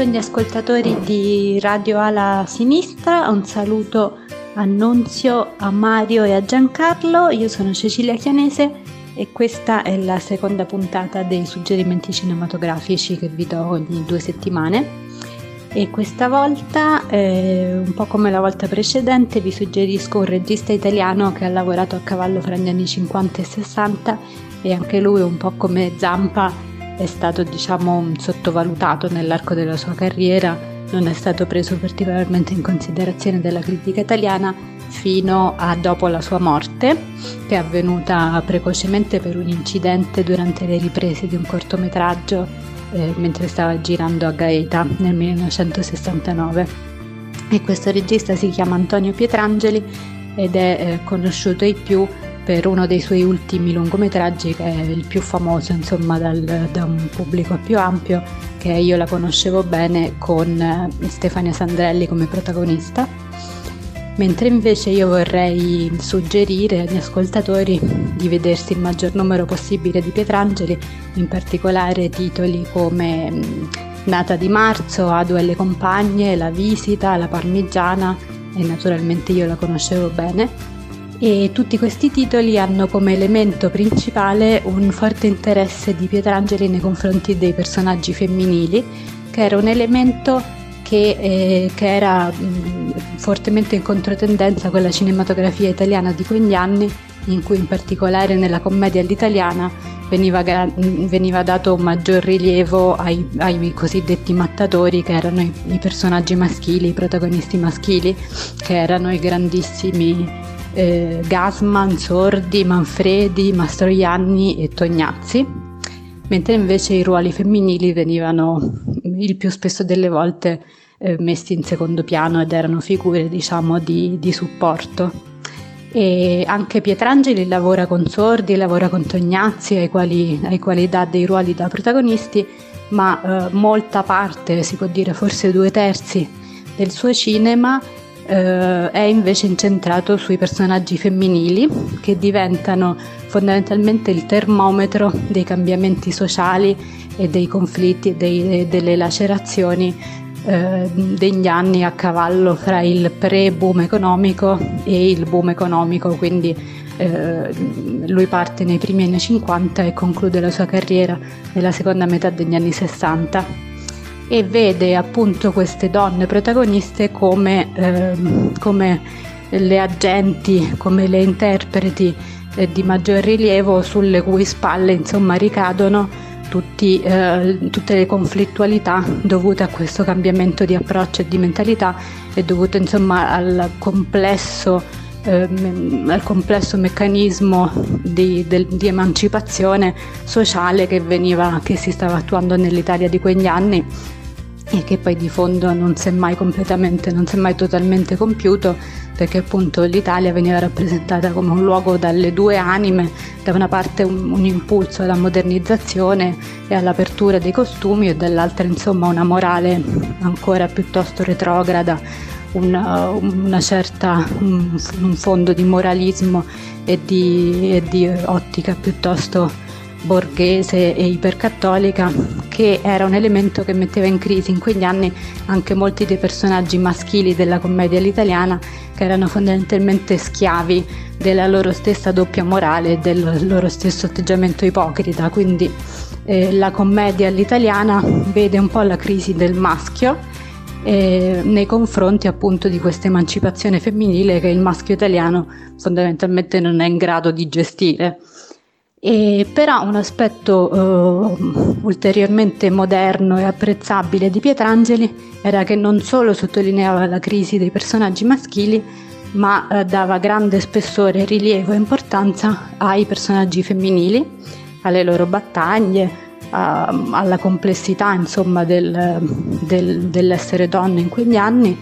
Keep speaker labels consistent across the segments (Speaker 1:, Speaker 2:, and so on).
Speaker 1: saluto gli ascoltatori di Radio Ala Sinistra, un saluto a Nunzio, a Mario e a Giancarlo. Io sono Cecilia Chianese e questa è la seconda puntata dei suggerimenti cinematografici che vi do ogni due settimane. E questa volta, eh, un po' come la volta precedente, vi suggerisco un regista italiano che ha lavorato a cavallo fra gli anni 50 e 60 e anche lui, un po' come Zampa, è stato diciamo sottovalutato nell'arco della sua carriera, non è stato preso particolarmente in considerazione dalla critica italiana fino a dopo la sua morte, che è avvenuta precocemente per un incidente durante le riprese di un cortometraggio eh, mentre stava girando a Gaeta nel 1969. E questo regista si chiama Antonio Pietrangeli ed è eh, conosciuto ai più per uno dei suoi ultimi lungometraggi che è il più famoso insomma dal, da un pubblico più ampio che io la conoscevo bene con eh, Stefania Sandrelli come protagonista. Mentre invece io vorrei suggerire agli ascoltatori di vedersi il maggior numero possibile di Pietrangeli in particolare titoli come mm, Nata di marzo, Adu e le compagne, La visita, La parmigiana e naturalmente io la conoscevo bene e tutti questi titoli hanno come elemento principale un forte interesse di Pietrangeli nei confronti dei personaggi femminili, che era un elemento che, eh, che era mh, fortemente in controtendenza con la cinematografia italiana di quegli anni, in cui in particolare nella commedia all'italiana veniva, veniva dato maggior rilievo ai, ai, cosiddetti mattatori, che erano i, i personaggi maschili, i protagonisti maschili, che erano i grandissimi eh, Gasman, Sordi, Manfredi, Mastroianni e Tognazzi, mentre invece i ruoli femminili venivano il più spesso delle volte eh, messi in secondo piano ed erano figure diciamo di, di supporto. E anche Pietrangeli lavora con Sordi, lavora con Tognazzi, ai quali, ai quali dà dei ruoli da protagonisti, ma eh, molta parte, si può dire forse due terzi del suo cinema eh, è invece incentrato sui personaggi femminili che diventano fondamentalmente il termometro dei cambiamenti sociali e dei conflitti e delle lacerazioni eh, degli anni a cavallo fra il pre-boom economico e il boom economico, quindi eh, lui parte nei primi anni 50 e conclude la sua carriera nella seconda metà degli anni 60 e vede appunto queste donne protagoniste come, eh, come le agenti, come le interpreti eh, di maggior rilievo sulle cui spalle insomma ricadono tutti, eh, tutte le conflittualità dovute a questo cambiamento di approccio e di mentalità e dovute insomma al complesso, ehm, al complesso meccanismo di, del, di, emancipazione sociale che, veniva, che si stava attuando nell'Italia di quegli anni e che poi di fondo non si è mai completamente, non si è mai totalmente compiuto perché appunto l'Italia veniva rappresentata come un luogo dalle due anime, da una parte un, un impulso alla modernizzazione e all'apertura dei costumi e dall'altra insomma una morale ancora piuttosto retrograda, una, una certa, un, un, fondo di moralismo e di, e di ottica piuttosto borghese e ipercattolica che era un elemento che metteva in crisi in quegli anni anche molti dei personaggi maschili della commedia all'italiana che erano fondamentalmente schiavi della loro stessa doppia morale e del loro stesso atteggiamento ipocrita. Quindi eh, la commedia all'italiana vede un po' la crisi del maschio eh, nei confronti appunto di questa emancipazione femminile che il maschio italiano fondamentalmente non è in grado di gestire e però un aspetto eh, ulteriormente moderno e apprezzabile di Pietrangeli era che non solo sottolineava la crisi dei personaggi maschili, ma eh, dava grande spessore, rilievo e importanza ai personaggi femminili, alle loro battaglie, a, alla complessità insomma, del, del, dell'essere donne in quegli anni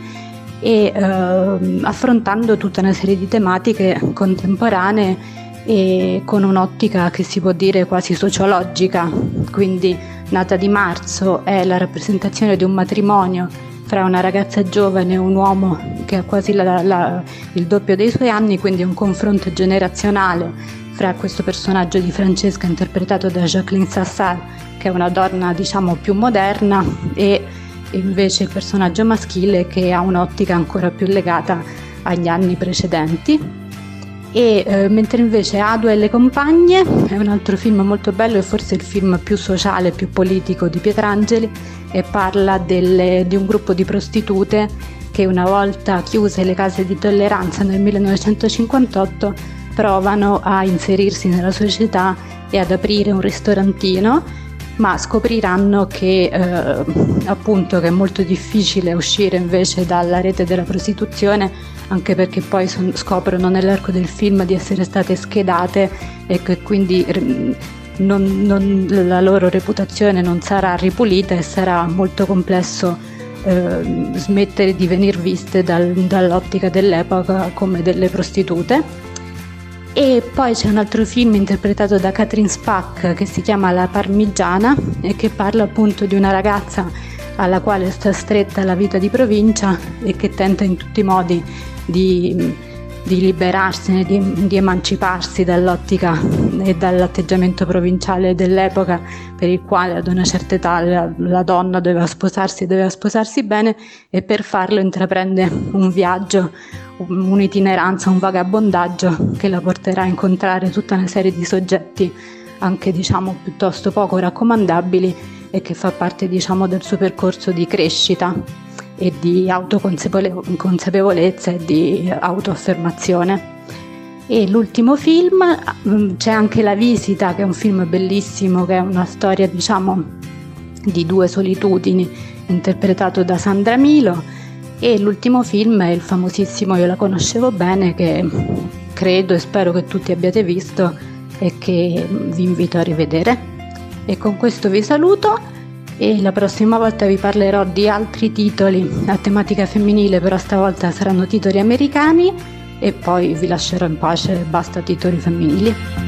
Speaker 1: e eh, affrontando tutta una serie di tematiche contemporanee e con un'ottica che si può dire quasi sociologica, quindi nata di marzo è la rappresentazione di un matrimonio fra una ragazza giovane e un uomo che ha quasi la, la, il doppio dei suoi anni, quindi un confronto generazionale fra questo personaggio di Francesca interpretato da Jacqueline Sassar, che è una donna diciamo più moderna, e invece il personaggio maschile che ha un'ottica ancora più legata agli anni precedenti. E eh, mentre invece Adua e le compagne è un altro film molto bello e forse il film più sociale, più politico di Pietrangeli e parla delle, di un gruppo di prostitute che una volta chiuse le case di tolleranza nel 1958 provano a inserirsi nella società e ad aprire un ristorantino ma scopriranno che eh, appunto che è molto difficile uscire invece dalla rete della prostituzione anche perché poi son, scoprono nell'arco del film di essere state schedate e che quindi non, non, la loro reputazione non sarà ripulita e sarà molto complesso eh, smettere di venire viste dal, dall'ottica dell'epoca come delle prostitute. E poi c'è un altro film interpretato da Catherine Spack che si chiama La Parmigiana e che parla appunto di una ragazza alla quale sta stretta la vita di provincia e che tenta in tutti i modi di, di liberarsene, di, di, emanciparsi dall'ottica e dall'atteggiamento provinciale dell'epoca per il quale ad una certa età la, la donna doveva sposarsi e doveva sposarsi bene e per farlo intraprende un viaggio un'itineranza, un vagabondaggio che la porterà a incontrare tutta una serie di soggetti anche diciamo piuttosto poco raccomandabili e che fa parte diciamo del suo percorso di crescita e di autoconsapevolezza e di autoaffermazione. E l'ultimo film mm, c'è anche La visita, che è un film bellissimo, che è una storia diciamo di due solitudini, interpretato da Sandra Milo e l'ultimo film è il famosissimo Io la conoscevo bene che credo e spero che tutti abbiate visto e che vi invito a rivedere. E con questo vi saluto e la prossima volta vi parlerò di altri titoli a tematica femminile, però stavolta saranno titoli americani e poi vi lascerò in pace, basta titoli femminili.